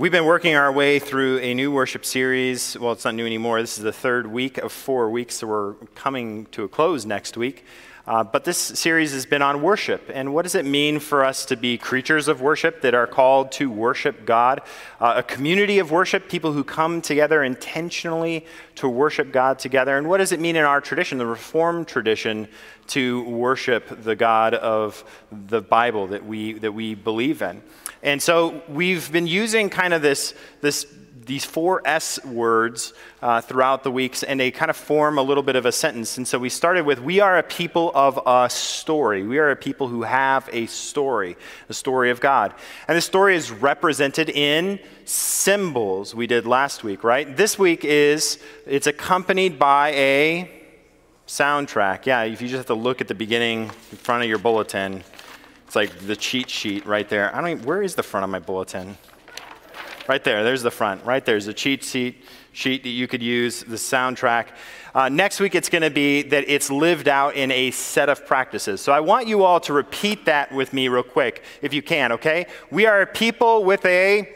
We've been working our way through a new worship series. Well, it's not new anymore. This is the third week of four weeks, so we're coming to a close next week. Uh, but this series has been on worship. And what does it mean for us to be creatures of worship that are called to worship God? Uh, a community of worship, people who come together intentionally to worship God together. And what does it mean in our tradition, the Reformed tradition, to worship the God of the Bible that we, that we believe in? And so we've been using kind of this, this these four S words uh, throughout the weeks, and they kind of form a little bit of a sentence. And so we started with We are a people of a story. We are a people who have a story, the story of God. And the story is represented in symbols, we did last week, right? This week is, it's accompanied by a soundtrack. Yeah, if you just have to look at the beginning, in front of your bulletin, it's like the cheat sheet right there. I don't even, where is the front of my bulletin? Right there, there's the front. Right there's a cheat sheet, sheet that you could use, the soundtrack. Uh, next week, it's going to be that it's lived out in a set of practices. So I want you all to repeat that with me real quick, if you can, okay? We are people with a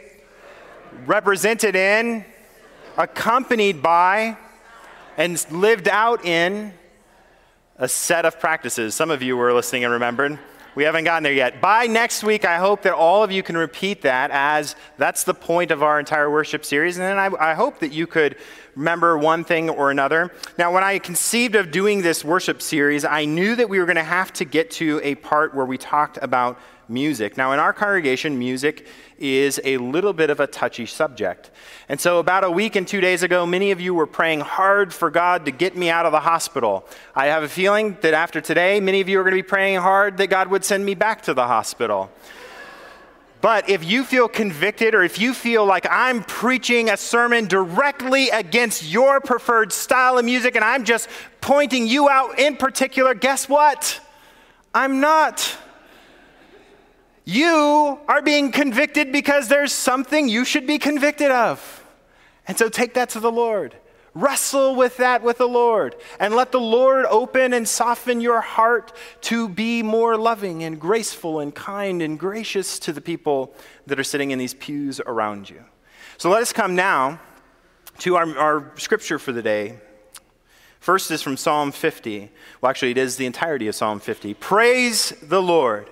represented in, accompanied by, and lived out in a set of practices. Some of you were listening and remembered. We haven't gotten there yet. By next week, I hope that all of you can repeat that as that's the point of our entire worship series. And then I, I hope that you could remember one thing or another. Now, when I conceived of doing this worship series, I knew that we were going to have to get to a part where we talked about music. Now, in our congregation, music is a little bit of a touchy subject. And so, about a week and two days ago, many of you were praying hard for God to get me out of the hospital. I have a feeling that after today, many of you are going to be praying hard that God would send me back to the hospital. But if you feel convicted or if you feel like I'm preaching a sermon directly against your preferred style of music and I'm just pointing you out in particular, guess what? I'm not. You are being convicted because there's something you should be convicted of. And so take that to the Lord. Wrestle with that with the Lord and let the Lord open and soften your heart to be more loving and graceful and kind and gracious to the people that are sitting in these pews around you. So let us come now to our, our scripture for the day. First is from Psalm 50. Well, actually, it is the entirety of Psalm 50. Praise the Lord.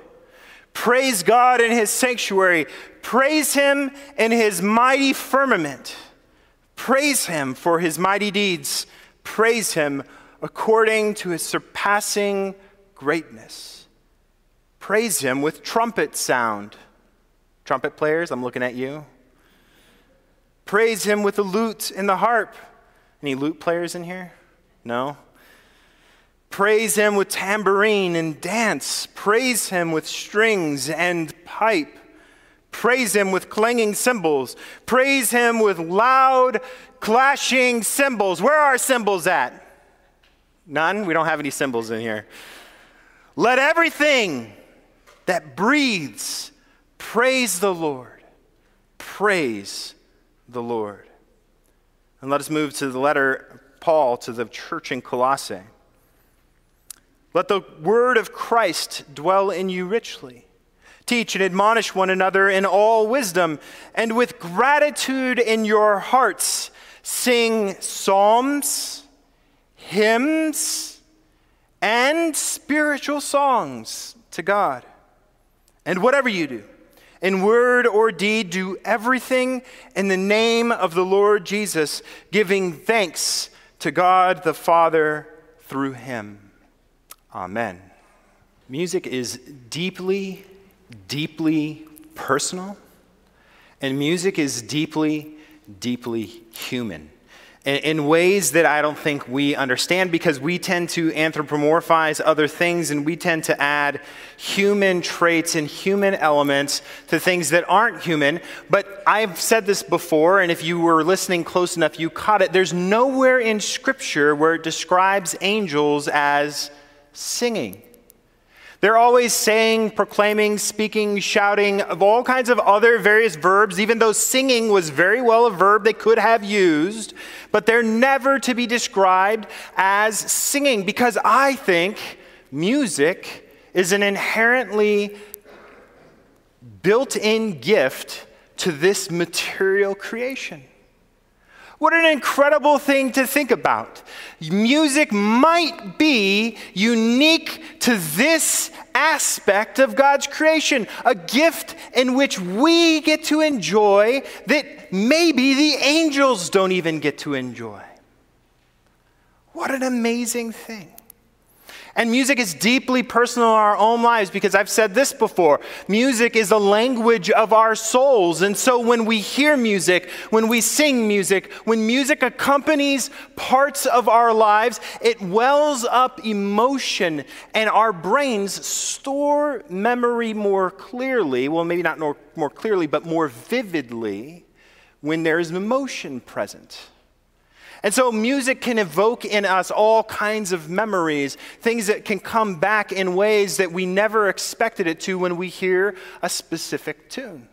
Praise God in his sanctuary. Praise him in his mighty firmament. Praise him for his mighty deeds. Praise him according to his surpassing greatness. Praise him with trumpet sound. Trumpet players, I'm looking at you. Praise him with the lute and the harp. Any lute players in here? No? Praise him with tambourine and dance. Praise him with strings and pipe. Praise him with clanging cymbals. Praise him with loud, clashing cymbals. Where are cymbals at? None? We don't have any cymbals in here. Let everything that breathes praise the Lord. Praise the Lord. And let us move to the letter Paul to the church in Colossae. Let the word of Christ dwell in you richly. Teach and admonish one another in all wisdom, and with gratitude in your hearts, sing psalms, hymns, and spiritual songs to God. And whatever you do, in word or deed, do everything in the name of the Lord Jesus, giving thanks to God the Father through him. Amen. Music is deeply, deeply personal, and music is deeply, deeply human in ways that I don't think we understand because we tend to anthropomorphize other things and we tend to add human traits and human elements to things that aren't human. But I've said this before, and if you were listening close enough, you caught it. There's nowhere in Scripture where it describes angels as singing. They're always saying, proclaiming, speaking, shouting, of all kinds of other various verbs, even though singing was very well a verb they could have used, but they're never to be described as singing because I think music is an inherently built in gift to this material creation. What an incredible thing to think about. Music might be unique to this aspect of God's creation, a gift in which we get to enjoy that maybe the angels don't even get to enjoy. What an amazing thing. And music is deeply personal in our own lives because I've said this before. Music is the language of our souls. And so when we hear music, when we sing music, when music accompanies parts of our lives, it wells up emotion and our brains store memory more clearly. Well, maybe not more, more clearly, but more vividly when there is emotion present. And so music can evoke in us all kinds of memories, things that can come back in ways that we never expected it to when we hear a specific tune.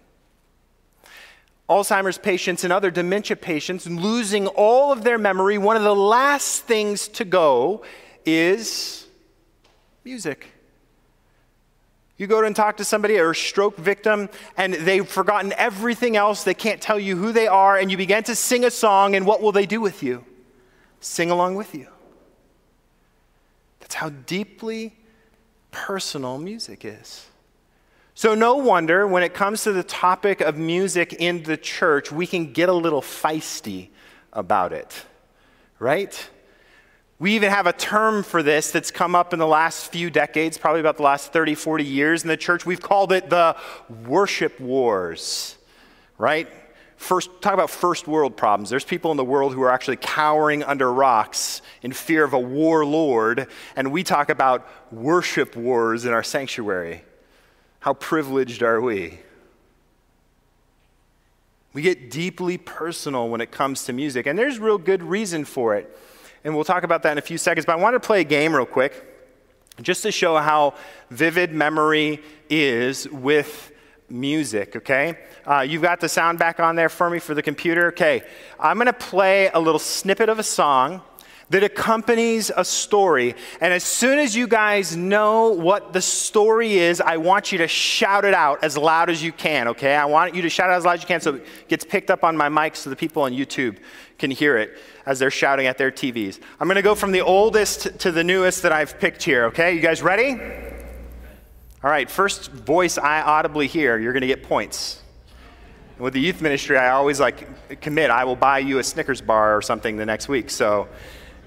Alzheimer's patients and other dementia patients losing all of their memory, one of the last things to go is music. You go and talk to somebody or a stroke victim, and they've forgotten everything else. They can't tell you who they are, and you begin to sing a song, and what will they do with you? Sing along with you. That's how deeply personal music is. So, no wonder when it comes to the topic of music in the church, we can get a little feisty about it, right? We even have a term for this that's come up in the last few decades, probably about the last 30, 40 years in the church. We've called it the worship wars, right? First, talk about first world problems. There's people in the world who are actually cowering under rocks in fear of a warlord, and we talk about worship wars in our sanctuary. How privileged are we? We get deeply personal when it comes to music, and there's real good reason for it and we'll talk about that in a few seconds. But I want to play a game real quick just to show how vivid memory is with music, okay? Uh, you've got the sound back on there for me for the computer. Okay, I'm going to play a little snippet of a song that accompanies a story. And as soon as you guys know what the story is, I want you to shout it out as loud as you can, okay? I want you to shout it as loud as you can so it gets picked up on my mic so the people on YouTube can hear it as they're shouting at their TVs. I'm gonna go from the oldest to the newest that I've picked here, okay? You guys ready? All right, first voice I audibly hear, you're gonna get points. With the youth ministry, I always like commit, I will buy you a Snickers bar or something the next week. So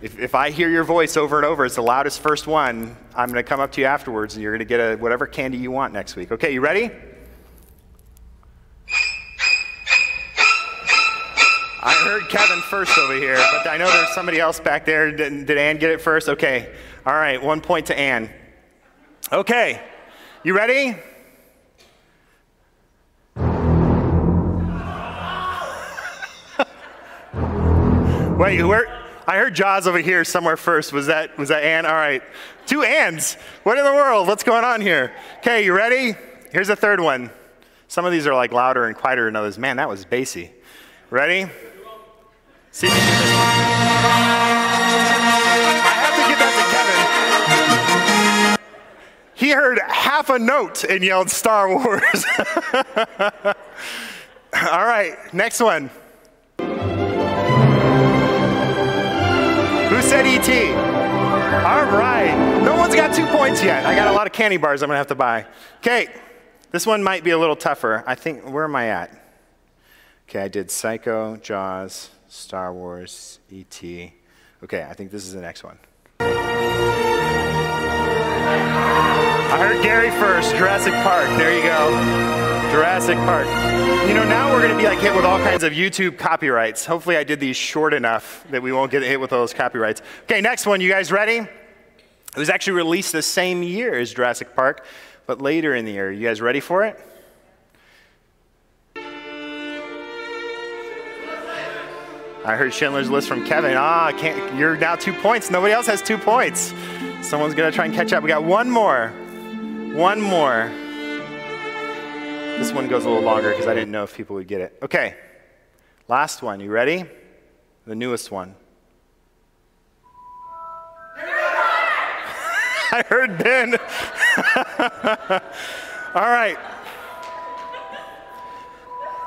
if, if I hear your voice over and over, it's the loudest first one, I'm going to come up to you afterwards and you're going to get a, whatever candy you want next week. Okay, you ready? Heard Kevin first over here, but I know there's somebody else back there. Did, did Ann get it first? Okay. All right, one point to Ann. Okay, you ready? Wait, where? I heard Jaws over here somewhere first. Was that was that Ann? All right. Two Anns. What in the world? What's going on here? Okay, you ready? Here's a third one. Some of these are like louder and quieter than others. Man, that was bassy. Ready? See you. I have to give that to Kevin. He heard half a note and yelled Star Wars. All right, next one. Who said E.T. All right. No one's got two points yet. I got a lot of candy bars I'm going to have to buy. Okay. This one might be a little tougher. I think, where am I at? Okay, I did Psycho, Jaws, Star Wars, E.T. Okay, I think this is the next one. I heard Gary first, Jurassic Park. There you go. Jurassic Park. You know, now we're going to be like hit with all kinds of YouTube copyrights. Hopefully, I did these short enough that we won't get hit with all those copyrights. Okay, next one. You guys ready? It was actually released the same year as Jurassic Park, but later in the year. You guys ready for it? I heard Schindler's List from Kevin. Ah, can't, you're now two points. Nobody else has two points. Someone's going to try and catch up. We got one more. One more. This one goes a little longer because I didn't know if people would get it. Okay, last one. You ready? The newest one. I heard Ben. All right.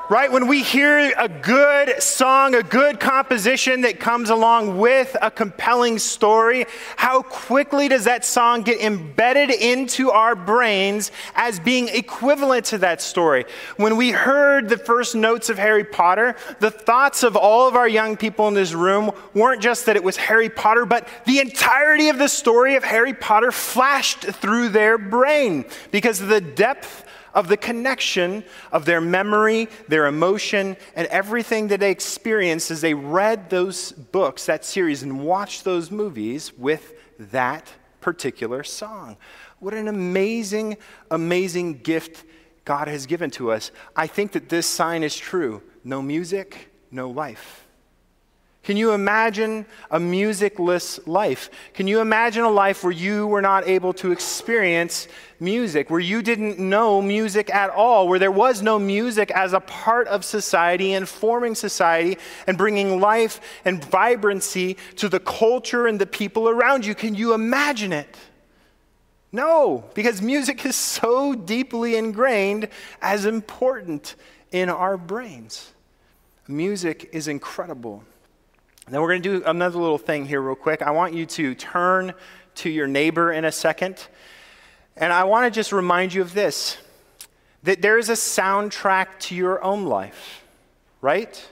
Right? When we hear a good song, a good composition that comes along with a compelling story, how quickly does that song get embedded into our brains as being equivalent to that story? When we heard the first notes of Harry Potter, the thoughts of all of our young people in this room weren't just that it was Harry Potter, but the entirety of the story of Harry Potter flashed through their brain because of the depth of the connection of their memory, their emotion, and everything that they experienced as they read those books, that series, and watched those movies with that particular song. What an amazing, amazing gift God has given to us. I think that this sign is true no music, no life. Can you imagine a musicless life? Can you imagine a life where you were not able to experience music, where you didn't know music at all, where there was no music as a part of society and forming society and bringing life and vibrancy to the culture and the people around you? Can you imagine it? No, because music is so deeply ingrained as important in our brains. Music is incredible. Then we're going to do another little thing here, real quick. I want you to turn to your neighbor in a second. And I want to just remind you of this that there is a soundtrack to your own life, right?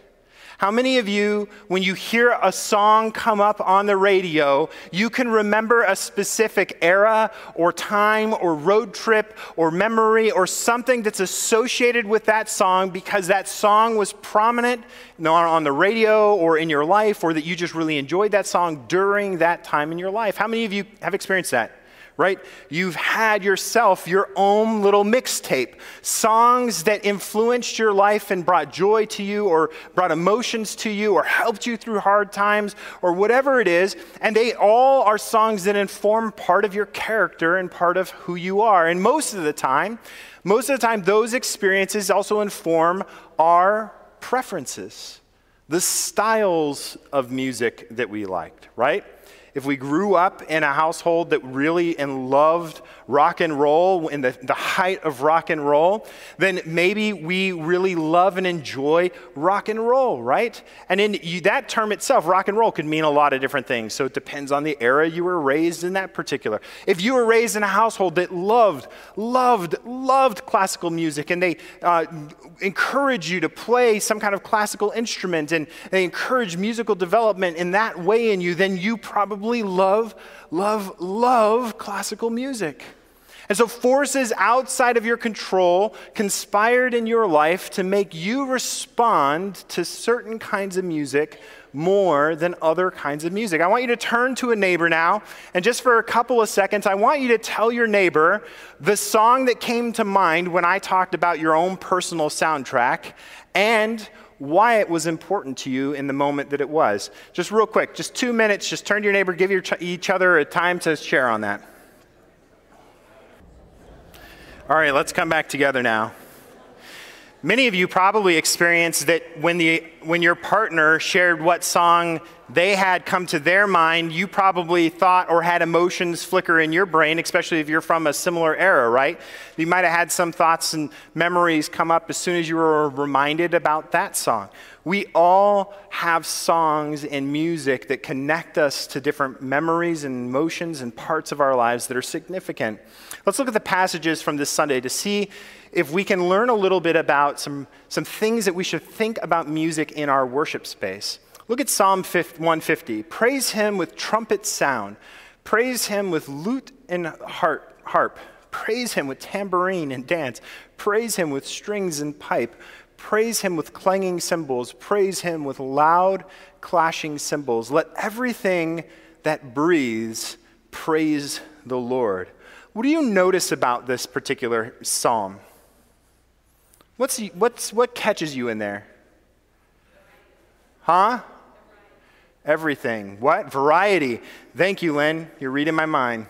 How many of you, when you hear a song come up on the radio, you can remember a specific era or time or road trip or memory or something that's associated with that song because that song was prominent on the radio or in your life or that you just really enjoyed that song during that time in your life? How many of you have experienced that? Right? You've had yourself your own little mixtape, songs that influenced your life and brought joy to you, or brought emotions to you, or helped you through hard times, or whatever it is. And they all are songs that inform part of your character and part of who you are. And most of the time, most of the time, those experiences also inform our preferences, the styles of music that we liked, right? If we grew up in a household that really and loved rock and roll, in the, the height of rock and roll, then maybe we really love and enjoy rock and roll, right? And in you, that term itself, rock and roll, could mean a lot of different things. So it depends on the era you were raised in that particular. If you were raised in a household that loved, loved, loved classical music, and they uh, encourage you to play some kind of classical instrument, and they encourage musical development in that way in you, then you probably probably love, love, love classical music. And so, forces outside of your control conspired in your life to make you respond to certain kinds of music more than other kinds of music. I want you to turn to a neighbor now, and just for a couple of seconds, I want you to tell your neighbor the song that came to mind when I talked about your own personal soundtrack and why it was important to you in the moment that it was. Just real quick, just two minutes, just turn to your neighbor, give your, each other a time to share on that. All right, let's come back together now. Many of you probably experienced that when, the, when your partner shared what song they had come to their mind, you probably thought or had emotions flicker in your brain, especially if you're from a similar era, right? You might have had some thoughts and memories come up as soon as you were reminded about that song. We all have songs and music that connect us to different memories and emotions and parts of our lives that are significant. Let's look at the passages from this Sunday to see if we can learn a little bit about some, some things that we should think about music in our worship space. Look at Psalm 150. Praise him with trumpet sound. Praise him with lute and harp. harp. Praise him with tambourine and dance. Praise him with strings and pipe. Praise him with clanging cymbals. Praise him with loud clashing cymbals. Let everything that breathes praise the Lord. What do you notice about this particular psalm? What's, what's, what catches you in there? Huh? Everything. What? Variety. Thank you, Lynn. You're reading my mind.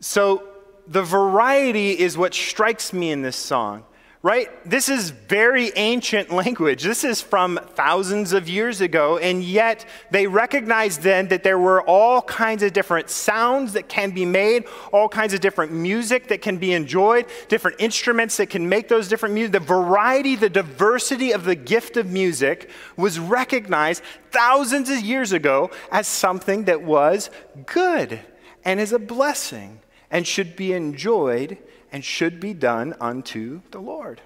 So, the variety is what strikes me in this song, right? This is very ancient language. This is from thousands of years ago, and yet they recognized then that there were all kinds of different sounds that can be made, all kinds of different music that can be enjoyed, different instruments that can make those different music. The variety, the diversity of the gift of music was recognized thousands of years ago as something that was good and is a blessing and should be enjoyed and should be done unto the Lord.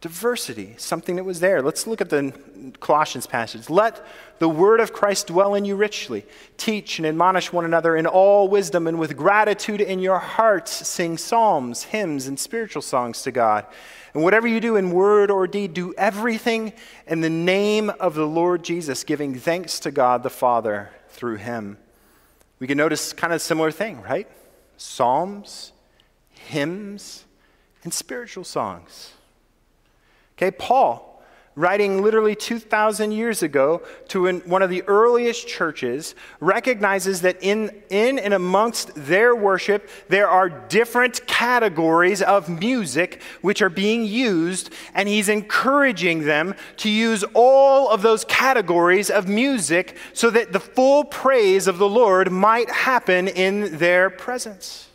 Diversity, something that was there. Let's look at the Colossians passage. Let the word of Christ dwell in you richly. Teach and admonish one another in all wisdom, and with gratitude in your hearts, sing psalms, hymns, and spiritual songs to God. And whatever you do in word or deed, do everything in the name of the Lord Jesus, giving thanks to God the Father through him. We can notice kind of similar thing, right? Psalms, hymns, and spiritual songs. Okay, Paul, writing literally 2,000 years ago to an, one of the earliest churches, recognizes that in, in and amongst their worship, there are different categories of music which are being used, and he's encouraging them to use all of those categories of music so that the full praise of the Lord might happen in their presence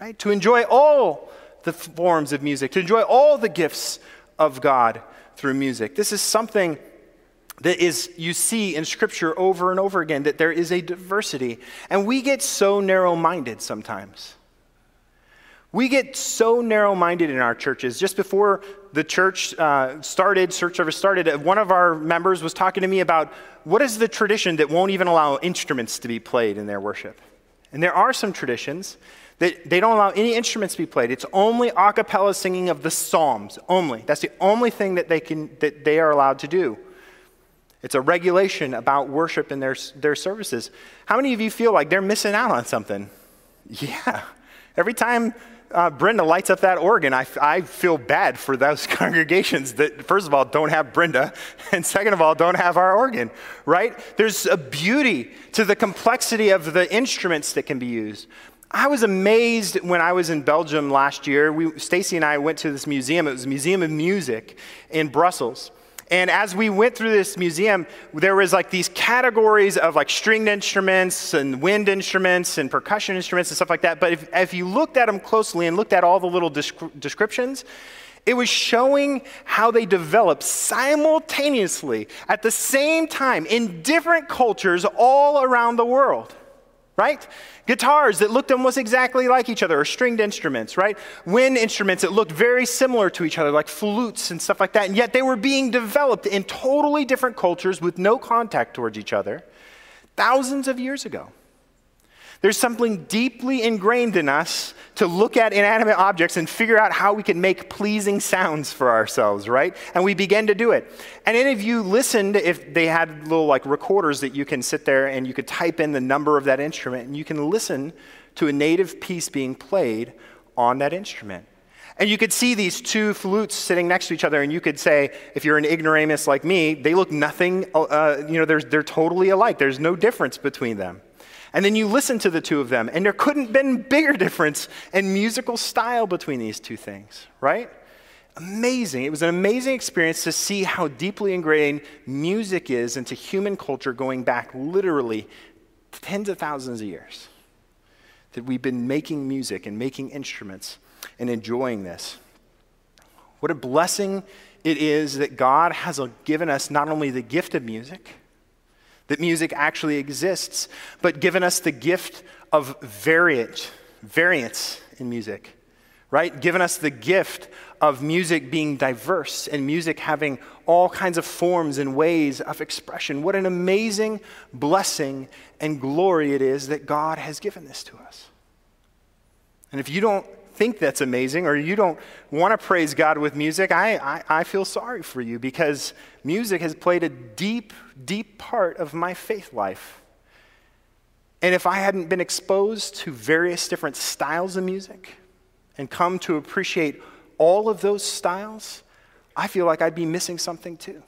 right? To enjoy all the forms of music, to enjoy all the gifts of God through music. This is something that is you see in scripture over and over again that there is a diversity and we get so narrow-minded sometimes we get so narrow-minded in our churches just before the church uh, started church service started one of our members was talking to me about what is the tradition that won't even allow instruments to be played in their worship and there are some traditions they, they don't allow any instruments to be played. It's only a cappella singing of the Psalms, only. That's the only thing that they, can, that they are allowed to do. It's a regulation about worship in their, their services. How many of you feel like they're missing out on something? Yeah. Every time uh, Brenda lights up that organ, I, I feel bad for those congregations that, first of all, don't have Brenda, and second of all, don't have our organ, right? There's a beauty to the complexity of the instruments that can be used. I was amazed when I was in Belgium last year. Stacy and I went to this museum. It was a museum of music in Brussels. And as we went through this museum, there was like these categories of like stringed instruments and wind instruments and percussion instruments and stuff like that. But if, if you looked at them closely and looked at all the little descriptions, it was showing how they developed simultaneously at the same time in different cultures all around the world right? Guitars that looked almost exactly like each other, or stringed instruments, right? Wind instruments that looked very similar to each other, like flutes and stuff like that, and yet they were being developed in totally different cultures with no contact towards each other thousands of years ago. There's something deeply ingrained in us to look at inanimate objects and figure out how we can make pleasing sounds for ourselves, right? And we begin to do it. And any of you listened if they had little like recorders that you can sit there and you could type in the number of that instrument and you can listen to a native piece being played on that instrument. And you could see these two flutes sitting next to each other, and you could say, if you're an ignoramus like me, they look nothing, uh, you know, they're, they're totally alike. There's no difference between them. And then you listen to the two of them, and there couldn't have been bigger difference in musical style between these two things, right? Amazing. It was an amazing experience to see how deeply ingrained music is into human culture going back literally tens of thousands of years. That we've been making music and making instruments and enjoying this. What a blessing it is that God has given us not only the gift of music, that music actually exists, but given us the gift of variant, variance in music, right? Given us the gift of music being diverse and music having all kinds of forms and ways of expression. What an amazing blessing and glory it is that God has given this to us. And if you don't think that's amazing or you don't want to praise God with music, I, I, I, feel sorry for you because music has played a deep, deep part of my faith life. And if I hadn't been exposed to various different styles of music and come to appreciate all of those styles, I feel like I'd be missing something too.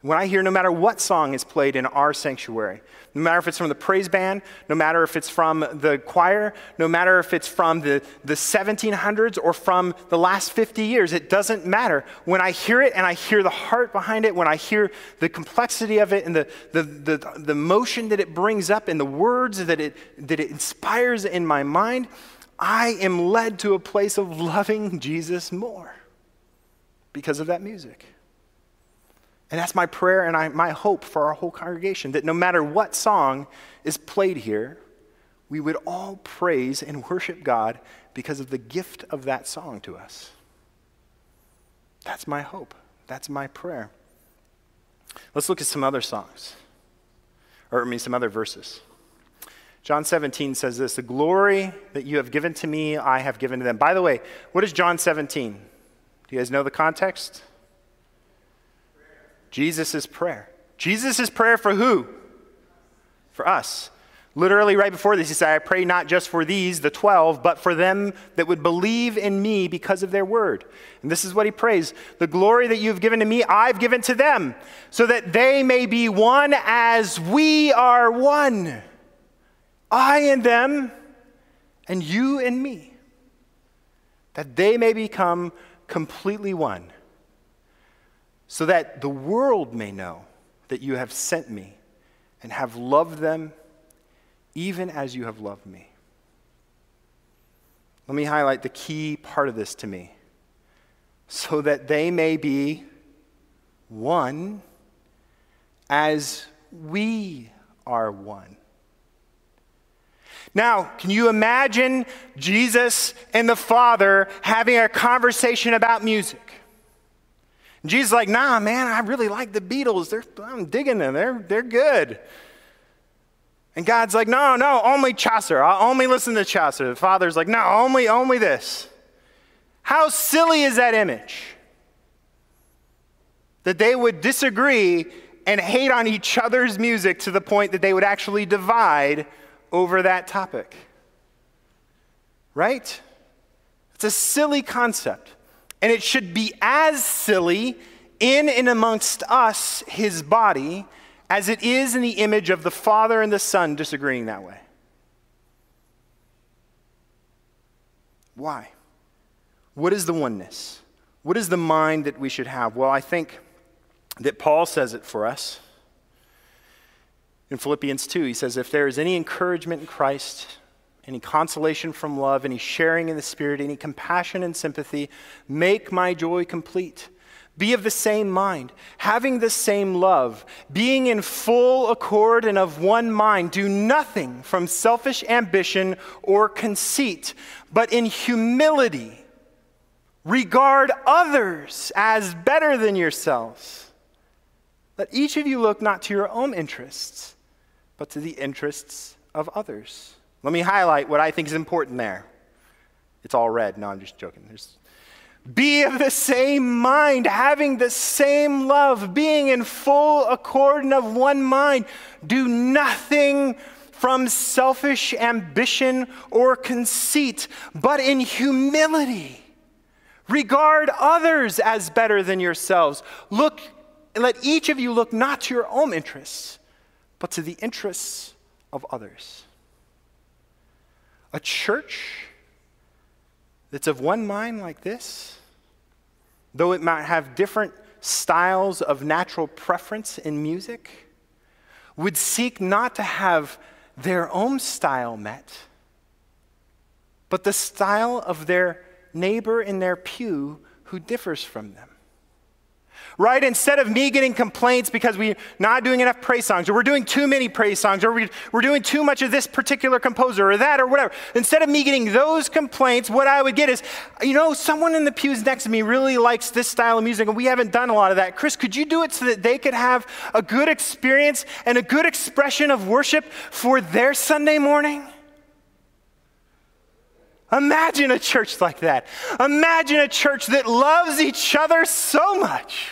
When I hear no matter what song is played in our sanctuary, no matter if it's from the praise band, no matter if it's from the choir, no matter if it's from the, the 1700s or from the last 50 years, it doesn't matter. When I hear it and I hear the heart behind it, when I hear the complexity of it and the, the, the, the motion that it brings up and the words that it, that it inspires in my mind, I am led to a place of loving Jesus more because of that music. And that's my prayer and I, my hope for our whole congregation that no matter what song is played here, we would all praise and worship God because of the gift of that song to us. That's my hope. That's my prayer. Let's look at some other songs, or I mean, some other verses. John 17 says this The glory that you have given to me, I have given to them. By the way, what is John 17? Do you guys know the context? Jesus' prayer. Jesus' prayer for who? For us. Literally, right before this, he said, I pray not just for these, the 12, but for them that would believe in me because of their word. And this is what he prays The glory that you've given to me, I've given to them, so that they may be one as we are one. I and them, and you and me. That they may become completely one so that the world may know that you have sent me and have loved them even as you have loved me. Let me highlight the key part of this to me so that they may be one as we are one. Now, can you imagine Jesus and the Father having a conversation about music? And Jesus is like, nah, man, I really like the Beatles. They're, I'm digging them. They're, they're good. And God's like, no, no, only Chaucer. I'll only listen to Chaucer. The Father's like, no, only, only this. How silly is that image? That they would disagree and hate on each other's music to the point that they would actually divide over that topic. Right? It's a silly concept. And it should be as silly in and amongst us, his body, as it is in the image of the Father and the Son disagreeing that way. Why? What is the oneness? What is the mind that we should have? Well, I think that Paul says it for us. In Philippians 2, he says, If there is any encouragement in Christ, any consolation from love, any sharing in the Spirit, any compassion and sympathy. Make my joy complete. Be of the same mind, having the same love, being in full accord and of one mind. Do nothing from selfish ambition or conceit, but in humility regard others as better than yourselves. Let each of you look not to your own interests, but to the interests of others. Let me highlight what I think is important there. It's all red. No, I'm just joking. There's, be of the same mind, having the same love, being in full accord and of one mind. Do nothing from selfish ambition or conceit, but in humility. Regard others as better than yourselves. Look, let each of you look not to your own interests, but to the interests of others. A church that's of one mind like this, though it might have different styles of natural preference in music, would seek not to have their own style met, but the style of their neighbor in their pew who differs from them right? Instead of me getting complaints because we're not doing enough praise songs, or we're doing too many praise songs, or we're doing too much of this particular composer, or that, or whatever. Instead of me getting those complaints, what I would get is, you know, someone in the pews next to me really likes this style of music, and we haven't done a lot of that. Chris, could you do it so that they could have a good experience and a good expression of worship for their Sunday morning? Imagine a church like that. Imagine a church that loves each other so much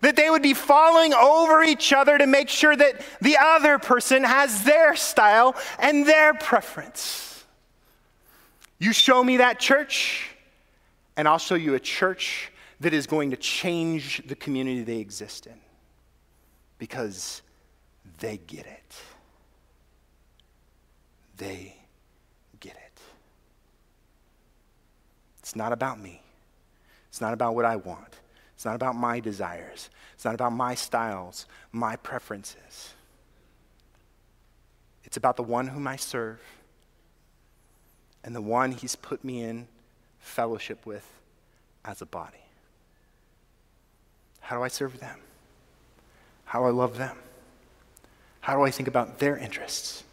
that they would be falling over each other to make sure that the other person has their style and their preference. You show me that church, and I'll show you a church that is going to change the community they exist in. because they get it. They get it. It's not about me. It's not about what I want. It's not about my desires. It's not about my styles, my preferences. It's about the one whom I serve and the one he's put me in fellowship with as a body. How do I serve them? How do I love them? How do I think about their interests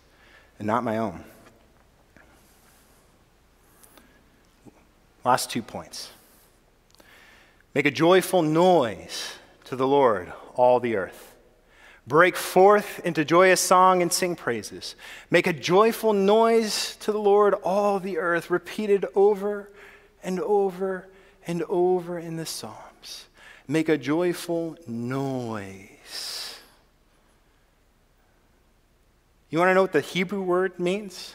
and not my own? Last two points. Make a joyful noise to the Lord, all the earth. Break forth into joyous song and sing praises. Make a joyful noise to the Lord, all the earth, repeated over and over and over in the Psalms. Make a joyful noise. You want to know what the Hebrew word means?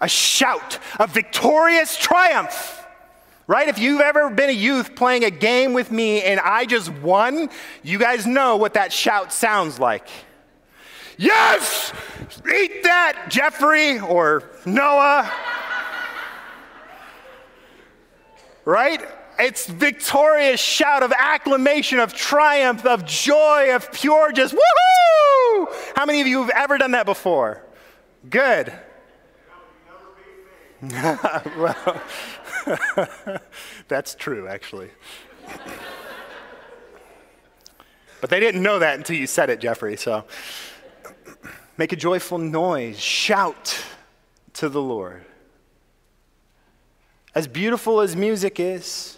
A shout of victorious triumph. Right? If you've ever been a youth playing a game with me and I just won, you guys know what that shout sounds like. Yes! Eat that, Jeffrey or Noah. right? It's victorious shout of acclamation, of triumph, of joy, of pure just woohoo! How many of you have ever done that before? Good. well, That's true, actually. but they didn't know that until you said it, Jeffrey. So make a joyful noise, shout to the Lord. As beautiful as music is,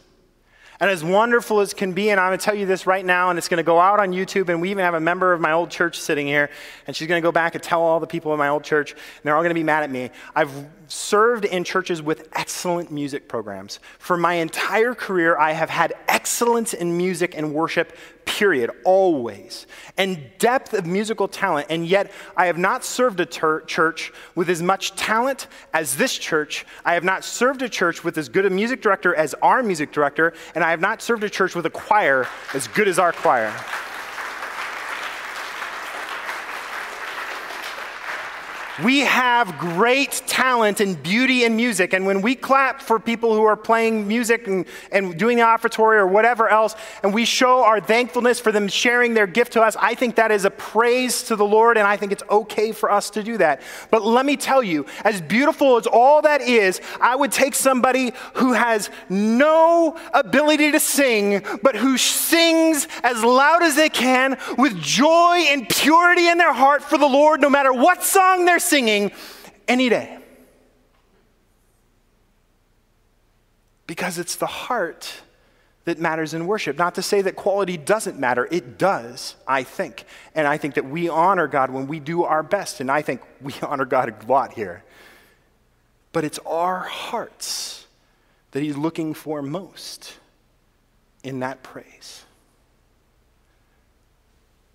and as wonderful as can be, and I'm going to tell you this right now, and it's going to go out on YouTube, and we even have a member of my old church sitting here, and she's going to go back and tell all the people in my old church, and they're all going to be mad at me. I've served in churches with excellent music programs. For my entire career, I have had excellence in music and worship, period, always, and depth of musical talent. And yet, I have not served a ter- church with as much talent as this church. I have not served a church with as good a music director as our music director, and I have not served a church with a choir as good as our choir. We have great talent and beauty in music. And when we clap for people who are playing music and, and doing the offertory or whatever else, and we show our thankfulness for them sharing their gift to us, I think that is a praise to the Lord, and I think it's okay for us to do that. But let me tell you, as beautiful as all that is, I would take somebody who has no ability to sing, but who sings as loud as they can with joy and purity in their heart for the Lord, no matter what song they're singing any day. Because it's the heart that matters in worship. Not to say that quality doesn't matter, it does, I think. And I think that we honor God when we do our best, and I think we honor God a lot here. But it's our hearts that He's looking for most in that praise.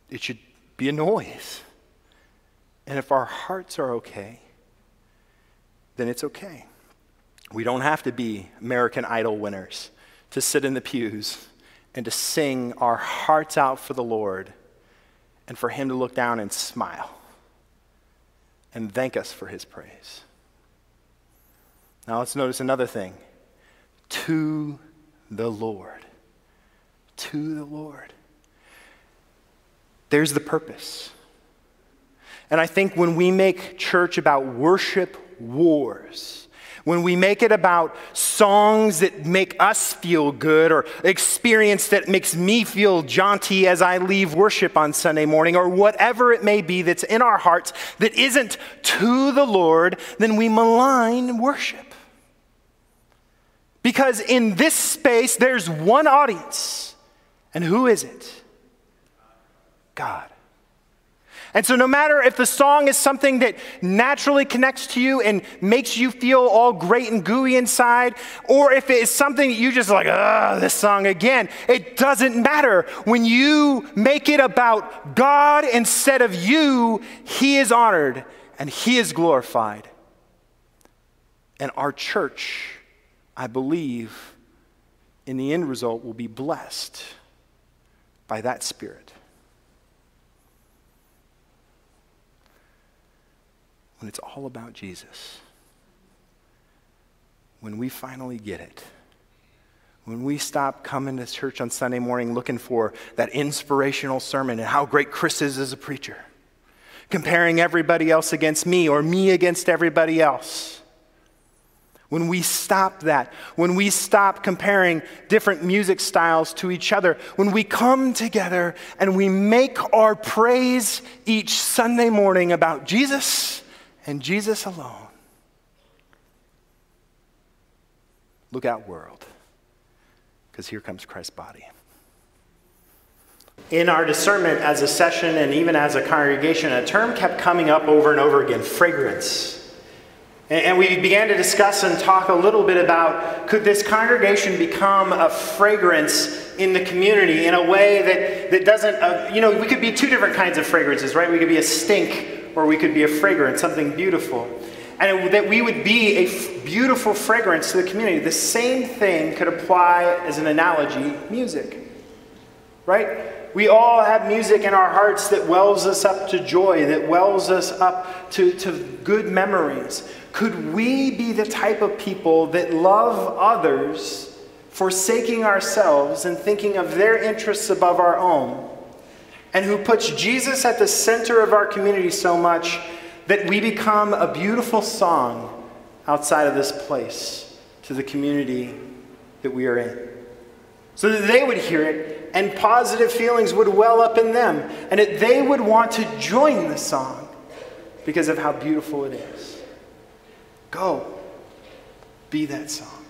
It should be a noise. And if our hearts are okay, then it's okay. We don't have to be American Idol winners to sit in the pews and to sing our hearts out for the Lord and for Him to look down and smile and thank us for His praise. Now let's notice another thing to the Lord. To the Lord. There's the purpose. And I think when we make church about worship wars, when we make it about songs that make us feel good or experience that makes me feel jaunty as I leave worship on Sunday morning or whatever it may be that's in our hearts that isn't to the Lord, then we malign worship. Because in this space, there's one audience. And who is it? God. And so, no matter if the song is something that naturally connects to you and makes you feel all great and gooey inside, or if it is something that you just like, ah, this song again, it doesn't matter. When you make it about God instead of you, He is honored and He is glorified. And our church, I believe, in the end result, will be blessed by that Spirit. When it's all about Jesus, when we finally get it, when we stop coming to church on Sunday morning looking for that inspirational sermon and how great Chris is as a preacher, comparing everybody else against me or me against everybody else. When we stop that, when we stop comparing different music styles to each other, when we come together and we make our praise each Sunday morning about Jesus and Jesus alone. Look out, world because here comes Christ's body. In our discernment as a session and even as a congregation, a term kept coming up over and over again fragrance. And we began to discuss and talk a little bit about could this congregation become a fragrance in the community in a way that, that doesn't, uh, you know, we could be two different kinds of fragrances, right? We could be a stink or we could be a fragrance, something beautiful and that we would be a beautiful fragrance to the community. The same thing could apply as an analogy music. Right? We all have music in our hearts that wells us up to joy, that wells us up to, to good memories. Could we be the type of people that love others, forsaking ourselves and thinking of their interests above our own? And who puts Jesus at the center of our community so much that we become a beautiful song outside of this place to the community that we are in. So that they would hear it and positive feelings would well up in them and that they would want to join the song because of how beautiful it is. Go, be that song.